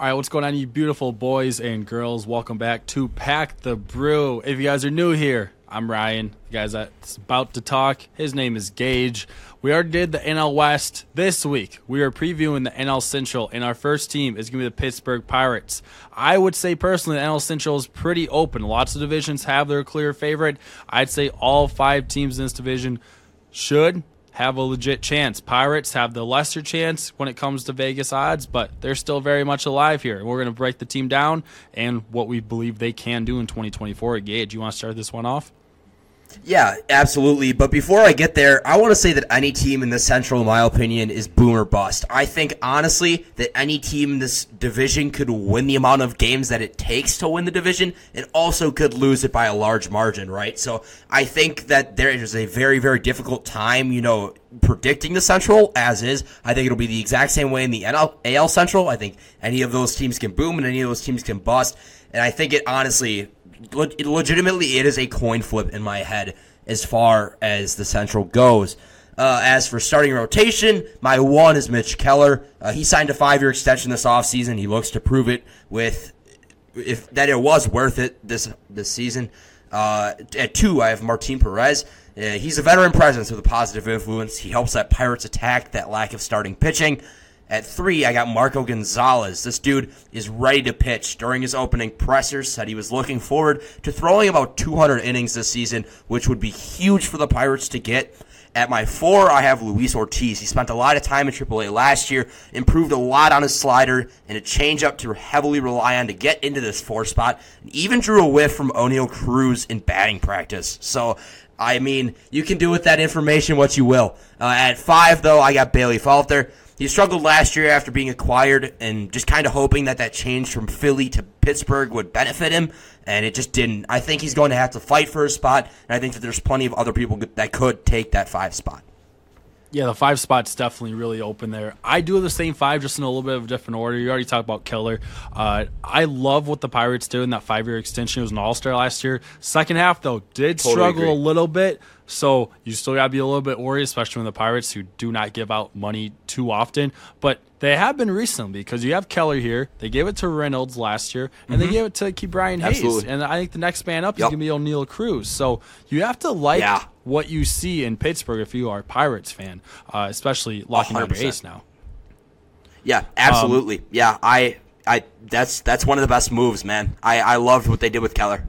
All right, what's going on, you beautiful boys and girls? Welcome back to Pack the Brew. If you guys are new here, I'm Ryan. The guys that's about to talk, his name is Gage. We already did the NL West this week. We are previewing the NL Central, and our first team is going to be the Pittsburgh Pirates. I would say personally, the NL Central is pretty open. Lots of divisions have their clear favorite. I'd say all five teams in this division should have a legit chance. Pirates have the lesser chance when it comes to Vegas odds, but they're still very much alive here. We're going to break the team down and what we believe they can do in 2024. Gage, you want to start this one off? Yeah, absolutely. But before I get there, I want to say that any team in the Central, in my opinion, is boomer bust. I think, honestly, that any team in this division could win the amount of games that it takes to win the division and also could lose it by a large margin, right? So I think that there is a very, very difficult time, you know, predicting the Central as is. I think it'll be the exact same way in the NL, AL Central. I think any of those teams can boom and any of those teams can bust. And I think it honestly legitimately, it is a coin flip in my head as far as the Central goes. Uh, as for starting rotation, my one is Mitch Keller. Uh, he signed a five-year extension this offseason. He looks to prove it with if that it was worth it this this season. Uh, at two, I have Martin Perez. Uh, he's a veteran presence with a positive influence. He helps that Pirates attack that lack of starting pitching. At three, I got Marco Gonzalez. This dude is ready to pitch. During his opening presser, said he was looking forward to throwing about 200 innings this season, which would be huge for the Pirates to get. At my four, I have Luis Ortiz. He spent a lot of time in AAA last year, improved a lot on his slider and a changeup to heavily rely on to get into this four spot, and even drew a whiff from Oneil Cruz in batting practice. So, I mean, you can do with that information what you will. Uh, at five, though, I got Bailey Falter. He struggled last year after being acquired and just kind of hoping that that change from Philly to Pittsburgh would benefit him, and it just didn't. I think he's going to have to fight for a spot, and I think that there's plenty of other people that could take that five spot. Yeah, the five spot's definitely really open there. I do the same five, just in a little bit of a different order. You already talked about Keller. Uh, I love what the Pirates do in that five year extension. It was an all star last year. Second half, though, did totally struggle agree. a little bit. So you still got to be a little bit worried, especially when the Pirates, who do not give out money too often. But they have been recently because you have Keller here. They gave it to Reynolds last year, and mm-hmm. they gave it to Ke'Bryan Hayes. Absolutely. And I think the next man up yep. is going to be Oneil Cruz. So you have to like yeah. what you see in Pittsburgh if you are a Pirates fan, uh, especially locking up Ace now. Yeah, absolutely. Um, yeah, I, I, that's that's one of the best moves, man. I, I loved what they did with Keller.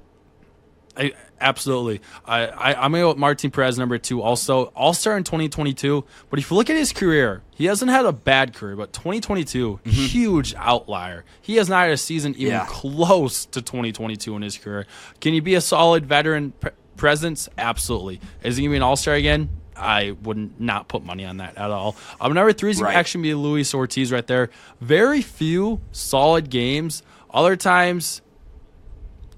I, absolutely. I, I, am going to go with Martin Perez, number two. Also, All Star in 2022. But if you look at his career, he hasn't had a bad career, but 2022, mm-hmm. huge outlier. He has not had a season even yeah. close to 2022 in his career. Can he be a solid veteran pre- presence? Absolutely. Is he going to be an All Star again? I would not put money on that at all. Um, number three is right. actually be Luis Ortiz right there. Very few solid games. Other times,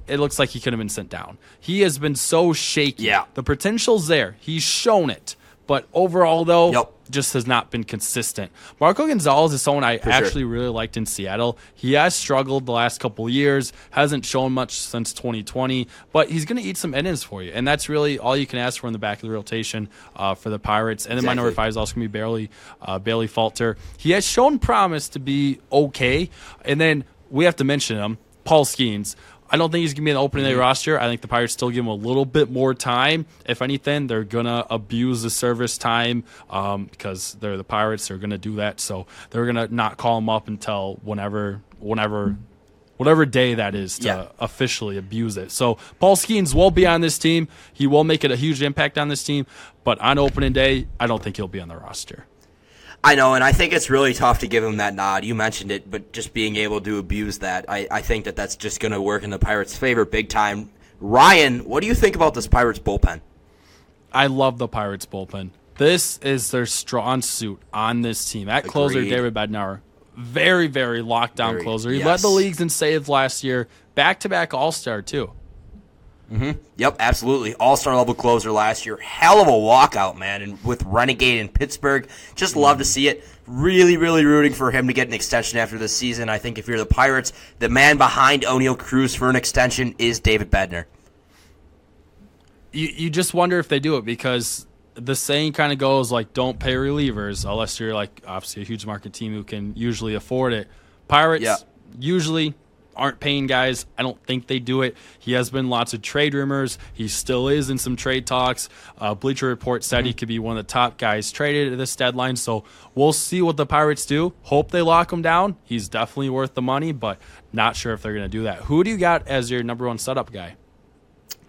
it looks like he could have been sent down. He has been so shaky. Yeah. The potential's there. He's shown it. But overall, though, yep. just has not been consistent. Marco Gonzalez is someone I For actually sure. really liked in Seattle. He has struggled the last couple years, hasn't shown much since 2020, but he's going to eat some innings for you. And that's really all you can ask for in the back of the rotation uh, for the Pirates. And then exactly. my number five is also going to be Bailey, uh, Bailey Falter. He has shown promise to be okay. And then we have to mention him, Paul Skenes. I don't think he's gonna be an opening day mm-hmm. roster. I think the Pirates still give him a little bit more time. If anything, they're gonna abuse the service time um, because they're the Pirates. They're gonna do that, so they're gonna not call him up until whenever, whenever, whatever day that is to yeah. officially abuse it. So Paul Skenes will be on this team. He will make it a huge impact on this team, but on opening day, I don't think he'll be on the roster. I know, and I think it's really tough to give him that nod. You mentioned it, but just being able to abuse that, I, I think that that's just going to work in the Pirates' favor big time. Ryan, what do you think about this Pirates bullpen? I love the Pirates bullpen. This is their strong suit on this team. At Agreed. closer, David Bednar, very, very lockdown very, closer. He yes. led the leagues in saves last year, back to back All Star too. Mm-hmm. Yep, absolutely. All star level closer last year. Hell of a walkout, man. And with Renegade in Pittsburgh, just love to see it. Really, really rooting for him to get an extension after this season. I think if you're the Pirates, the man behind Oneil Cruz for an extension is David Bednar. You, you just wonder if they do it because the saying kind of goes like, don't pay relievers unless you're like obviously a huge market team who can usually afford it. Pirates, yeah usually aren't paying guys. I don't think they do it. He has been lots of trade rumors. He still is in some trade talks. Uh, Bleacher Report said mm-hmm. he could be one of the top guys traded at this deadline. So we'll see what the Pirates do. Hope they lock him down. He's definitely worth the money, but not sure if they're going to do that. Who do you got as your number one setup guy?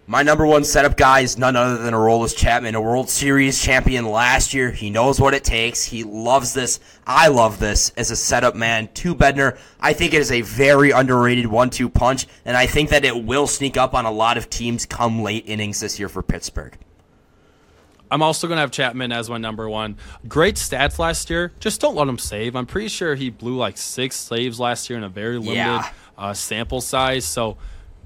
My number one setup guy is none other than Aroldis Chapman, a World Series champion last year. He knows what it takes. He loves this. I love this as a setup man. To Bednar, I think it is a very underrated one-two punch, and I think that it will sneak up on a lot of teams come late innings this year for Pittsburgh. I'm also going to have Chapman as my number one. Great stats last year. Just don't let him save. I'm pretty sure he blew like six saves last year in a very limited yeah. uh, sample size. So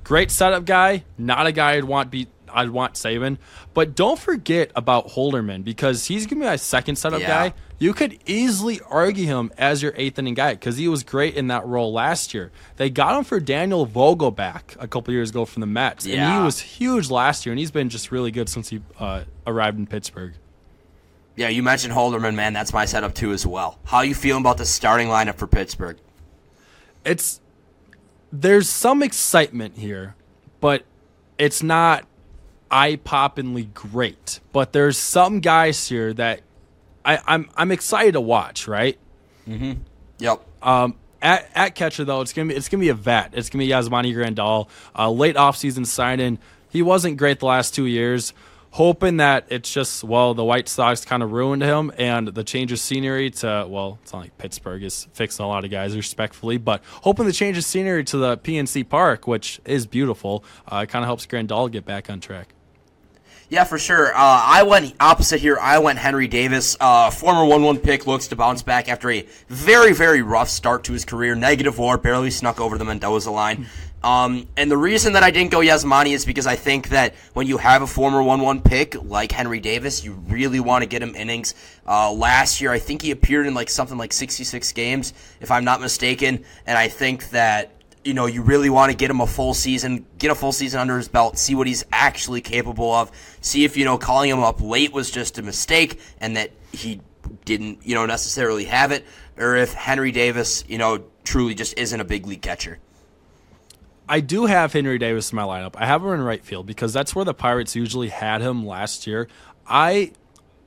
Great setup guy, not a guy I'd want be I'd want saving. But don't forget about Holderman because he's gonna be my second setup yeah. guy. You could easily argue him as your eighth inning guy because he was great in that role last year. They got him for Daniel Vogelbach a couple years ago from the Mets, yeah. and he was huge last year, and he's been just really good since he uh, arrived in Pittsburgh. Yeah, you mentioned Holderman, man. That's my setup too as well. How are you feeling about the starting lineup for Pittsburgh? It's there's some excitement here, but it's not eye poppingly great. But there's some guys here that I, am I'm, I'm excited to watch. Right? Mm-hmm. Yep. Um, at, at catcher though, it's gonna be it's gonna be a vet. It's gonna be Yasmani Grandal. Uh, late offseason signing. He wasn't great the last two years hoping that it's just well the White Sox kind of ruined him and the change of scenery to well it's not like Pittsburgh is fixing a lot of guys respectfully but hoping the change of scenery to the PNC Park which is beautiful uh, kind of helps Grandal get back on track. Yeah, for sure. Uh, I went opposite here. I went Henry Davis. Uh, former 1 1 pick looks to bounce back after a very, very rough start to his career. Negative war, barely snuck over the Mendoza line. Um, and the reason that I didn't go Yasmani is because I think that when you have a former 1 1 pick like Henry Davis, you really want to get him innings. Uh, last year, I think he appeared in like something like 66 games, if I'm not mistaken. And I think that, you know, you really want to get him a full season, get a full season under his belt, see what he's actually capable of, see if, you know, calling him up late was just a mistake and that he didn't, you know, necessarily have it, or if Henry Davis, you know, truly just isn't a big league catcher. I do have Henry Davis in my lineup. I have him in right field because that's where the Pirates usually had him last year. I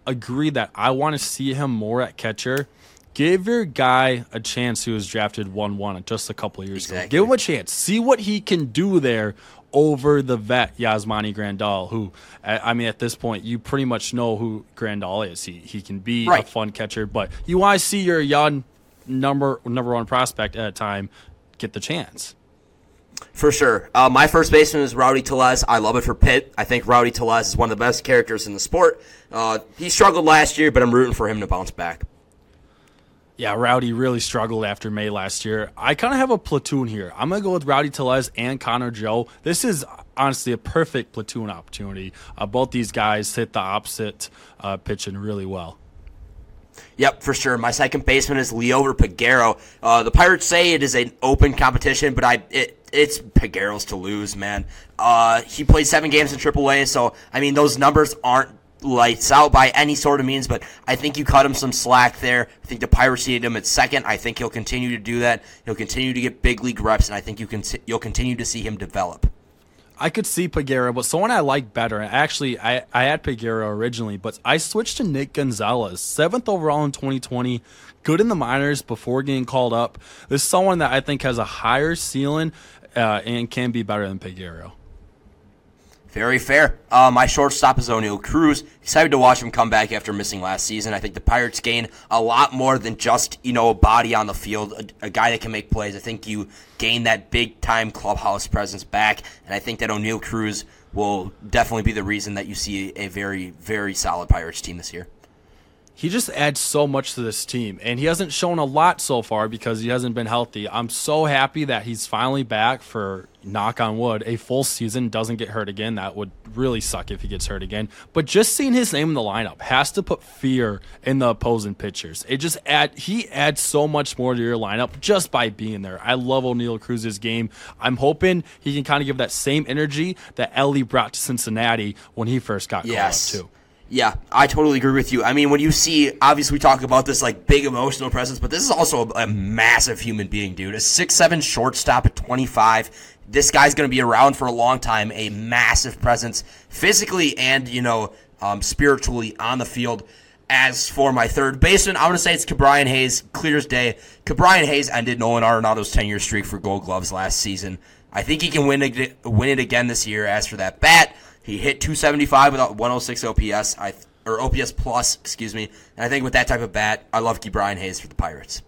agree that I want to see him more at catcher. Give your guy a chance who was drafted 1 1 just a couple of years exactly. ago. Give him a chance. See what he can do there over the vet Yasmani Grandal, who, I mean, at this point, you pretty much know who Grandal is. He, he can be right. a fun catcher, but you want to see your young number number one prospect at a time get the chance. For sure. Uh, my first baseman is Rowdy Tellez. I love it for Pitt. I think Rowdy Tellez is one of the best characters in the sport. Uh, he struggled last year, but I'm rooting for him to bounce back. Yeah, Rowdy really struggled after May last year. I kind of have a platoon here. I'm going to go with Rowdy Tellez and Connor Joe. This is honestly a perfect platoon opportunity. Uh, both these guys hit the opposite uh, pitching really well. Yep, for sure. My second baseman is Liover Peguero. Uh, the Pirates say it is an open competition, but I it, it's Peguero's to lose, man. Uh, he played seven games in AAA, so I mean those numbers aren't lights out by any sort of means, but I think you cut him some slack there. I think the Pirates needed him at second. I think he'll continue to do that. He'll continue to get big league reps, and I think you can you'll continue to see him develop. I could see Peguero, but someone I like better. Actually, I, I had Peguero originally, but I switched to Nick Gonzalez, seventh overall in 2020, good in the minors before getting called up. This is someone that I think has a higher ceiling uh, and can be better than Peguero. Very fair. Uh, my shortstop is Oneil Cruz. Excited to watch him come back after missing last season. I think the Pirates gain a lot more than just you know a body on the field, a, a guy that can make plays. I think you gain that big time clubhouse presence back, and I think that Oneil Cruz will definitely be the reason that you see a very very solid Pirates team this year he just adds so much to this team and he hasn't shown a lot so far because he hasn't been healthy. I'm so happy that he's finally back for knock on wood a full season doesn't get hurt again. That would really suck if he gets hurt again. But just seeing his name in the lineup has to put fear in the opposing pitchers. It just add he adds so much more to your lineup just by being there. I love oneil cruz's game. I'm hoping he can kind of give that same energy that elly brought to cincinnati when he first got called up too Yeah, I totally agree with you. I mean, when you see, obviously, we talk about this like big emotional presence, but this is also a, a massive human being, dude. A six-seven shortstop at 25. This guy's going to be around for a long time. A massive presence, physically and you know, um, spiritually on the field. As for my third baseman, I'm going to say it's Ke'Bryan Hayes, clear as day. Ke'Bryan Hayes ended Nolan Arenado's 10 year streak for gold gloves last season. I think he can win it, win it again this year. As for that bat, he hit 275 without 106 OPS, I or OPS plus, excuse me. And I think with that type of bat, I love Ke'Bryan Hayes for the Pirates.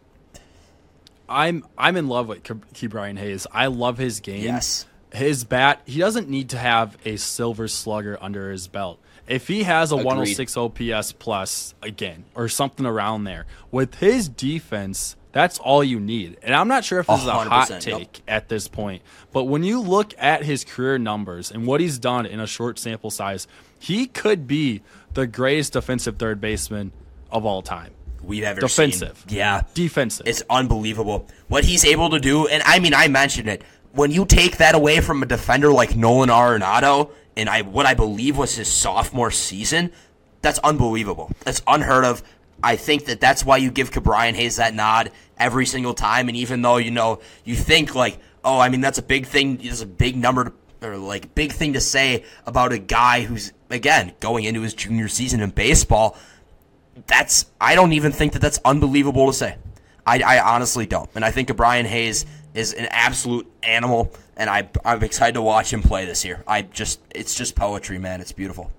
I'm I'm in love with Ke'Bryan Hayes. I love his game. Yes. His bat, he doesn't need to have a silver slugger under his belt. If he has a Agreed. 106 OPS plus again or something around there, with his defense, that's all you need. And I'm not sure if this is a hot take at this point, but when you look at his career numbers and what he's done in a short sample size, he could be the greatest defensive third baseman of all time. We've ever defensive. Seen. Yeah. Defensive. It's unbelievable. What he's able to do, and I mean, I mentioned it. When you take that away from a defender like Nolan Arenado, and I what I believe was his sophomore season, that's unbelievable. That's unheard of. I think that that's why you give Ke'Bryan Hayes that nod every single time. And even though you know you think like, oh, I mean that's a big thing. It's a big number to, or like big thing to say about a guy who's again going into his junior season in baseball. That's I don't even think that that's unbelievable to say. I, I honestly don't. And I think Ke'Bryan Hayes is an absolute animal, and I I'm excited to watch him play this year. I just it's just poetry, man. It's beautiful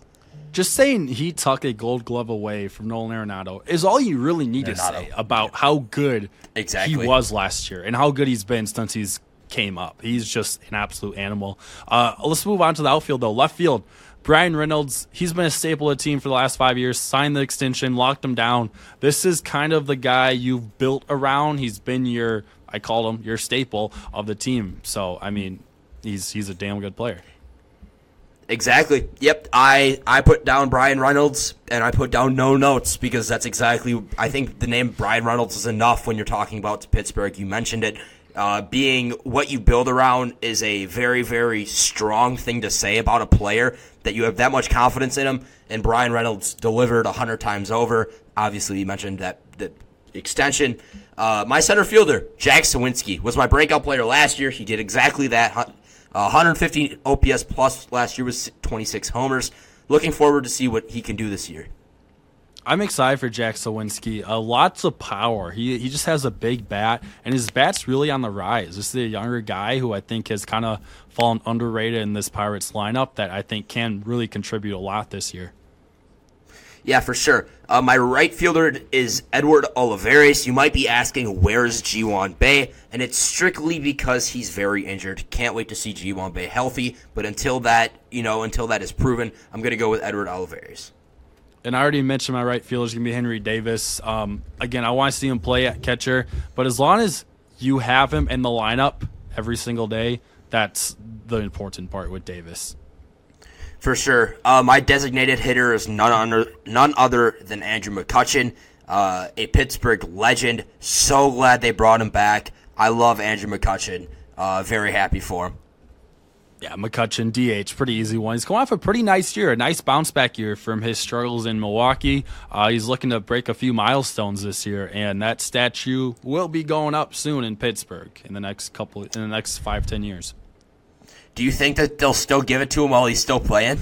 just saying he took a gold glove away from Nolan Arenado is all you really need Arenado. to say about how good exactly. he was last year and how good he's been since he's came up. He's just an absolute animal. Uh, let's move on to the outfield though. Left field. Bryan Reynolds, he's been a staple of the team for the last five years, signed the extension, locked him down. This is kind of the guy you've built around. He's been your, I call him, your staple of the team. So, I mean, he's he's a damn good player. Exactly. Yep. I I put down Bryan Reynolds and I put down no notes because that's exactly. I think the name Bryan Reynolds is enough when you're talking about Pittsburgh. You mentioned it. Uh, being what you build around is a very very strong thing to say about a player that you have that much confidence in him. And Bryan Reynolds delivered a hundred times over. Obviously, you mentioned that the extension. Uh, my center fielder, Jack Suwinski, was my breakout player last year. He did exactly that 150 OPS plus last year was 26 homers. Looking forward to see what he can do this year. I'm excited for Jack Suwinski. Uh, lots of power. He he just has a big bat, and his bat's really on the rise. This is a younger guy who I think has kind of fallen underrated in this Pirates lineup that I think can really contribute a lot this year. Yeah, for sure. Uh, my right fielder is Edward Olivares. You might be asking, where's Ji-hwan Bae? And it's strictly because he's very injured. Can't wait to see Ji-hwan Bae healthy. But until that, you know, until that is proven, I'm going to go with Edward Olivares. And I already mentioned my right fielder is going to be Henry Davis. Um, again, I want to see him play at catcher. But as long as you have him in the lineup every single day, that's the important part with Davis. For sure. Uh, my designated hitter is none, under, none other than Andrew McCutchen, uh, a Pittsburgh legend. So glad they brought him back. I love Andrew McCutchen. Uh, very happy for him. Yeah, McCutchen, DH, pretty easy one. He's going off a pretty nice year, a nice bounce back year from his struggles in Milwaukee. Uh, he's looking to break a few milestones this year, and that statue will be going up soon in Pittsburgh in the next couple, in the next five, ten years. Do you think that they'll still give it to him while he's still playing?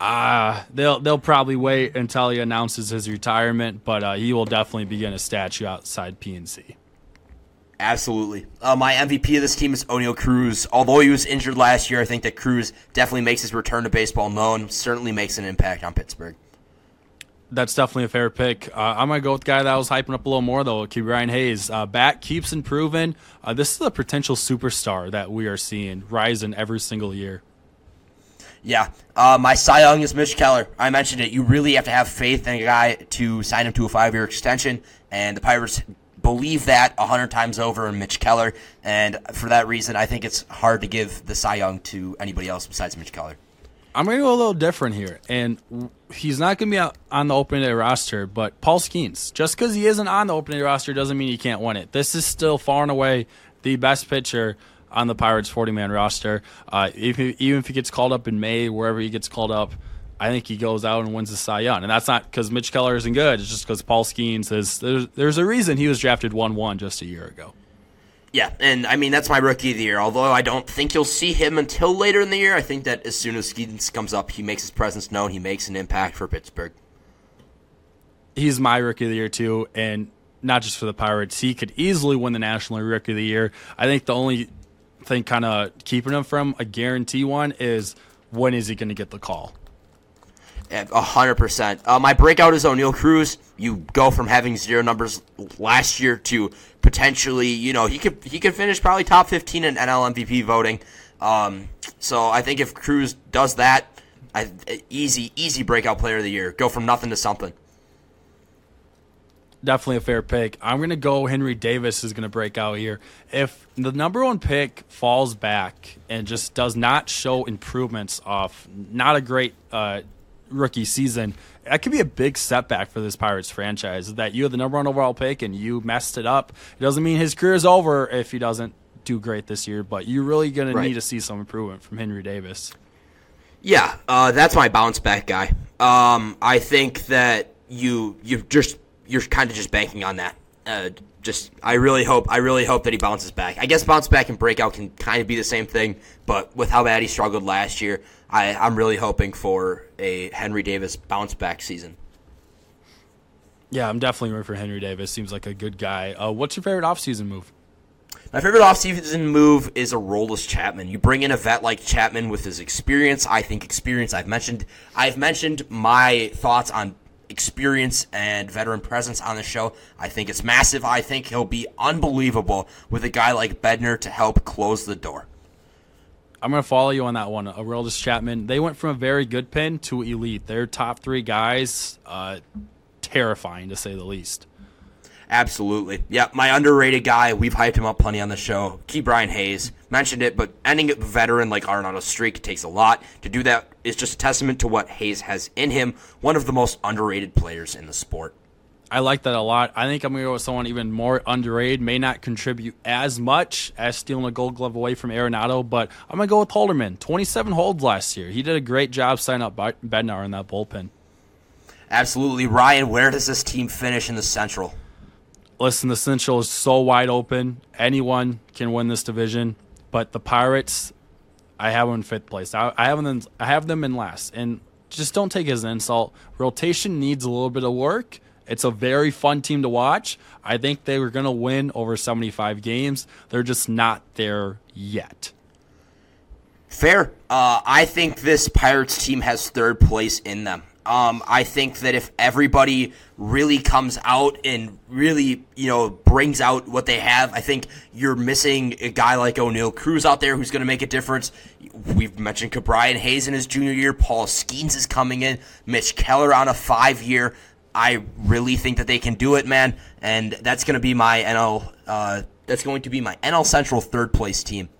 Uh, they'll they'll probably wait until he announces his retirement, but uh, he will definitely begin a statue outside PNC. Absolutely. Uh, my MVP of this team is Oneil Cruz. Although he was injured last year, I think that Cruz definitely makes his return to baseball known. Certainly makes an impact on Pittsburgh. That's definitely a fair pick. Uh, I'm gonna go with the guy that I was hyping up a little more though. Ke'Bryan Hayes. Uh, bat keeps improving. Uh, this is a potential superstar that we are seeing rising every single year. Yeah, uh, my Cy Young is Mitch Keller. I mentioned it. You really have to have faith in a guy to sign him to a five-year extension, and the Pirates believe that a hundred times over in Mitch Keller. And for that reason, I think it's hard to give the Cy Young to anybody else besides Mitch Keller. I'm going to go a little different here, and he's not going to be on the opening day roster, but Paul Skenes, Just because he isn't on the opening day roster doesn't mean he can't win it. This is still far and away the best pitcher on the Pirates 40 man roster. Uh, if he, even if he gets called up in May, wherever he gets called up, I think he goes out and wins the Cy Young. And that's not because Mitch Keller isn't good. It's just because Paul Skenes is. There's, there's a reason he was drafted 1 1 just a year ago. Yeah, and I mean that's my rookie of the year. Although I don't think you'll see him until later in the year, I think that as soon as Skenes comes up, he makes his presence known. He makes an impact for Pittsburgh. He's my rookie of the year too, and not just for the Pirates. He could easily win the National Rookie of the Year. I think the only thing kind of keeping him from a guarantee one is when is he going to get the call? Hundred percent. Uh, my breakout is Oneil Cruz. You go from having zero numbers last year to potentially, you know, he could he could finish probably top fifteen in NL MVP voting. Um, so I think if Cruz does that, I, easy easy breakout player of the year. Go from nothing to something. Definitely a fair pick. I'm to go Henry Davis is to break out here. If the number one pick falls back and just does not show improvements off not a great uh, rookie season, that could be a big setback for this Pirates franchise. That you have the number one overall pick and you messed it up. It doesn't mean his career is over if he doesn't do great this year, but you're really going right. to need to see some improvement from Henry Davis. Yeah, uh, that's my bounce back guy. Um, I think that you you just you're kind of just banking on that. Uh, just I really hope I really hope that he bounces back. I guess bounce back and breakout can kind of be the same thing, but with how bad he struggled last year, I, I'm really hoping for a Henry Davis bounce back season. Yeah, I'm definitely rooting for Henry Davis. Seems like a good guy. Uh, what's your favorite offseason move? My favorite offseason move is Aroldis Chapman. You bring in a vet like Chapman with his experience. I think experience. I've mentioned. I've mentioned my thoughts on experience and veteran presence on the show. I think it's massive. I think he'll be unbelievable with a guy like Bednar to help close the door. I'm going to follow you on that one. Aroldis Chapman. They went from a very good pin to elite. Their top three guys, uh, terrifying to say the least. Absolutely. Yeah, my underrated guy. We've hyped him up plenty on the show. Ke'Bryan Hayes mentioned it, but ending a veteran like Arenado's streak takes a lot. To do that is just a testament to what Hayes has in him. One of the most underrated players in the sport. I like that a lot. I think I'm going to go with someone even more underrated, may not contribute as much as stealing a gold glove away from Arenado, but I'm going to go with Holderman. 27 holds last year. He did a great job signing up Bednar in that bullpen. Absolutely. Ryan, where does this team finish in the Central? Listen, the Central is so wide open. Anyone can win this division, but the Pirates, I have them in fifth place. I, I have them. I have them in last, and just don't take it as an insult. Rotation needs a little bit of work. It's a very fun team to watch. I think they were going to win over 75 games. They're just not there yet. Fair. Uh, I think this Pirates team has third place in them. Um, I think that if everybody really comes out and really, you know, brings out what they have, I think you're missing a guy like Oneil Cruz out there who's going to make a difference. We've mentioned Ke'Bryan Hayes in his junior year. Paul Skenes is coming in. Mitch Keller on a five year. I really think that they can do it, man. And that's going to be my NL. Uh, that's going to be my NL Central third place team.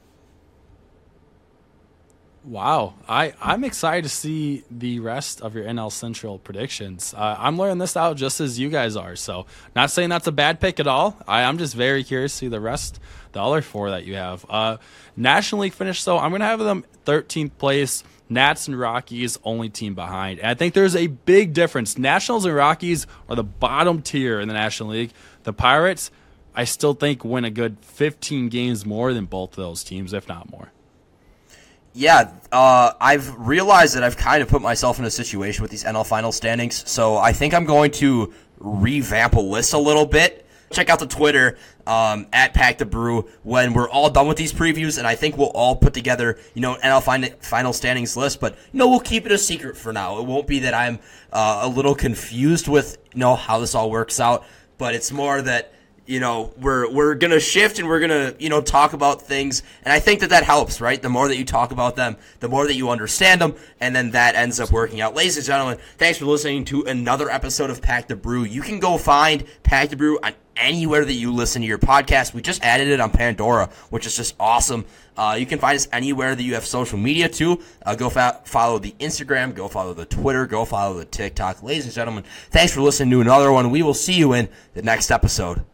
Wow, I I'm excited to see the rest of your NL Central predictions. Uh, I'm learning this out just as you guys are, so not saying that's a bad pick at all. I, am just very curious to see the rest, the other four that you have. Uh, National League finish, though, I'm to have them 13th place. Nats and Rockies only team behind. And I think there's a big difference. Nationals and Rockies are the bottom tier in the National League. The Pirates, I still think, win a good 15 games more than both of those teams, if not more. Yeah, uh, I've realized that I've kind of put myself in a situation with these NL final standings, so I think I'm going to revamp a list a little bit. Check out the Twitter um, at Pack the Brew when we're all done with these previews, and I think we'll all put together, you know, NL fin- final standings list. But you know, we'll keep it a secret for now. It won't be that I'm uh, a little confused with you know how this all works out, but it's more that you know we're we're gonna shift and we're gonna you know talk about things. And i think that that helps right? The more that you talk about them the more that you understand them and then that ends up working out. Ladies and gentlemen thanks for listening to another episode of pack the brew. You can go find pack the brew on anywhere that you listen to your podcast. We just added it on pandora which is just awesome. Uh, you can find us anywhere that you have social media too. Uh, go fa- follow the Instagram, go follow the Twitter, go follow the TikTok. Ladies and gentlemen, thanks for listening to another one. We will see you in the next episode